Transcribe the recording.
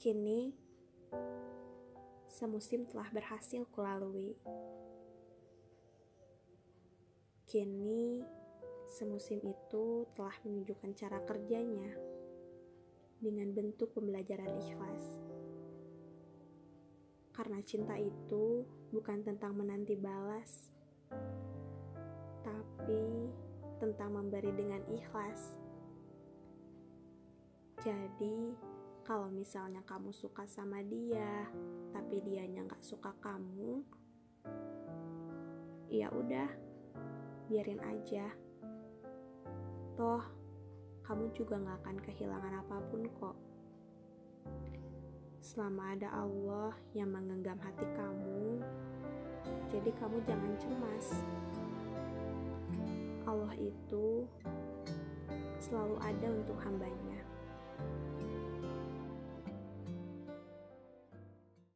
Kini, semusim telah berhasil kulalui. Kini, semusim itu telah menunjukkan cara kerjanya dengan bentuk pembelajaran ikhlas. Karena cinta itu bukan tentang menanti balas, tapi tentang memberi dengan ikhlas. Jadi, kalau misalnya kamu suka sama dia, tapi dianya nggak suka kamu, ya udah biarin aja. Toh, kamu juga gak akan kehilangan apa pun kok. Selama ada Allah yang menggenggam hati kamu, jadi kamu jangan cemas. Allah itu selalu ada untuk hambanya.